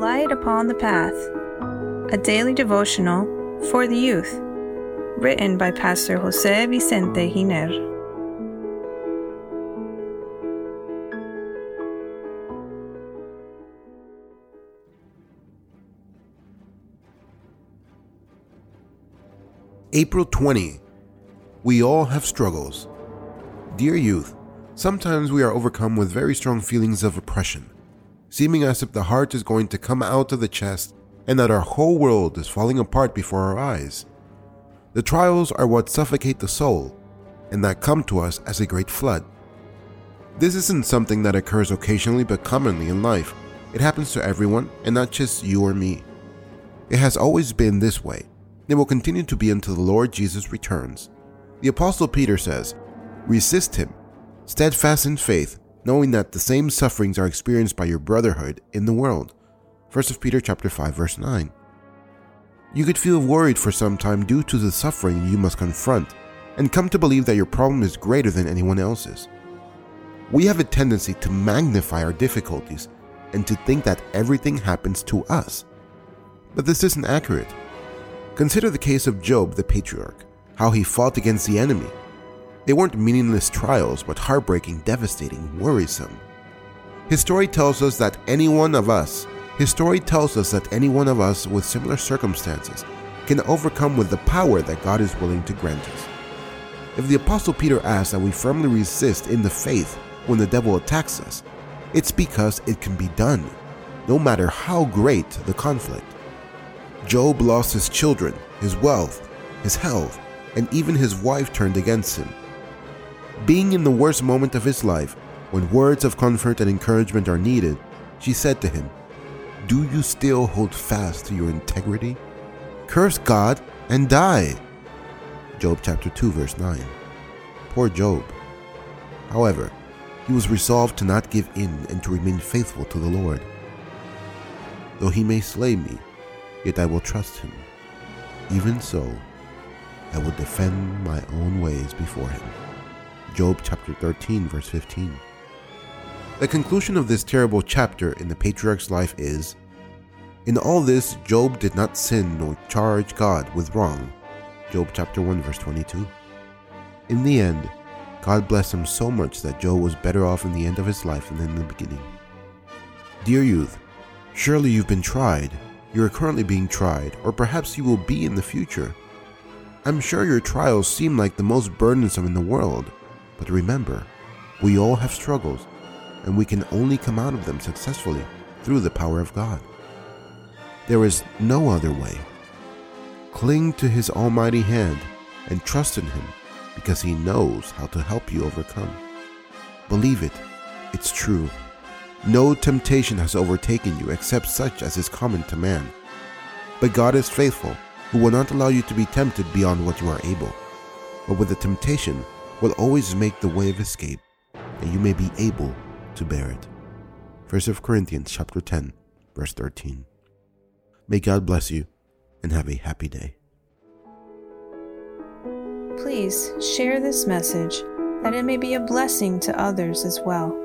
Light Upon the Path, a daily devotional for the youth, written by Pastor Jose Vicente Giner. April 20. We all have struggles. Dear youth, sometimes we are overcome with very strong feelings of oppression, seeming as if the heart is going to come out of the chest and that our whole world is falling apart before our eyes. The trials are what suffocate the soul and that come to us as a great flood. This isn't something that occurs occasionally but commonly in life. It happens to everyone and not just you or me. It has always been this way. It will continue to be until the Lord Jesus returns. The Apostle Peter says, Resist him, steadfast in faith, knowing that the same sufferings are experienced by your brotherhood in the world. 1 Peter chapter 5 verse 9. You could feel worried for some time due to the suffering you must confront and come to believe that your problem is greater than anyone else's. We have a tendency to magnify our difficulties and to think that everything happens to us. But this isn't accurate. Consider the case of Job the patriarch, how he fought against the enemy. They weren't meaningless trials, but heartbreaking, devastating, worrisome. His story tells us that any one of us, his story tells us that any one of us with similar circumstances can overcome with the power that God is willing to grant us. If the Apostle Peter asks that we firmly resist in the faith when the devil attacks us, it's because it can be done, no matter how great the conflict. Job lost his children, his wealth, his health, and even his wife turned against him. Being in the worst moment of his life, when words of comfort and encouragement are needed, she said to him, Do you still hold fast to your integrity? Curse God and die. Job chapter 2, verse 9. Poor Job. However, he was resolved to not give in and to remain faithful to the Lord. Though he may slay me, yet I will trust him. Even so, I will defend my own ways before him. Job chapter 13, verse 15. The conclusion of this terrible chapter in the patriarch's life is In all this, Job did not sin nor charge God with wrong. Job chapter 1, verse 22. In the end, God blessed him so much that Job was better off in the end of his life than in the beginning. Dear youth, surely you've been tried you are currently being tried, or perhaps you will be in the future. I'm sure your trials seem like the most burdensome in the world, but remember, we all have struggles, and we can only come out of them successfully through the power of God. There is no other way. Cling to His almighty hand and trust in Him because He knows how to help you overcome. Believe it, it's true. No temptation has overtaken you except such as is common to man. But God is faithful, who will not allow you to be tempted beyond what you are able, but with the temptation will always make the way of escape, that you may be able to bear it. 1 Corinthians chapter 10, verse 13. May God bless you and have a happy day. Please share this message that it may be a blessing to others as well.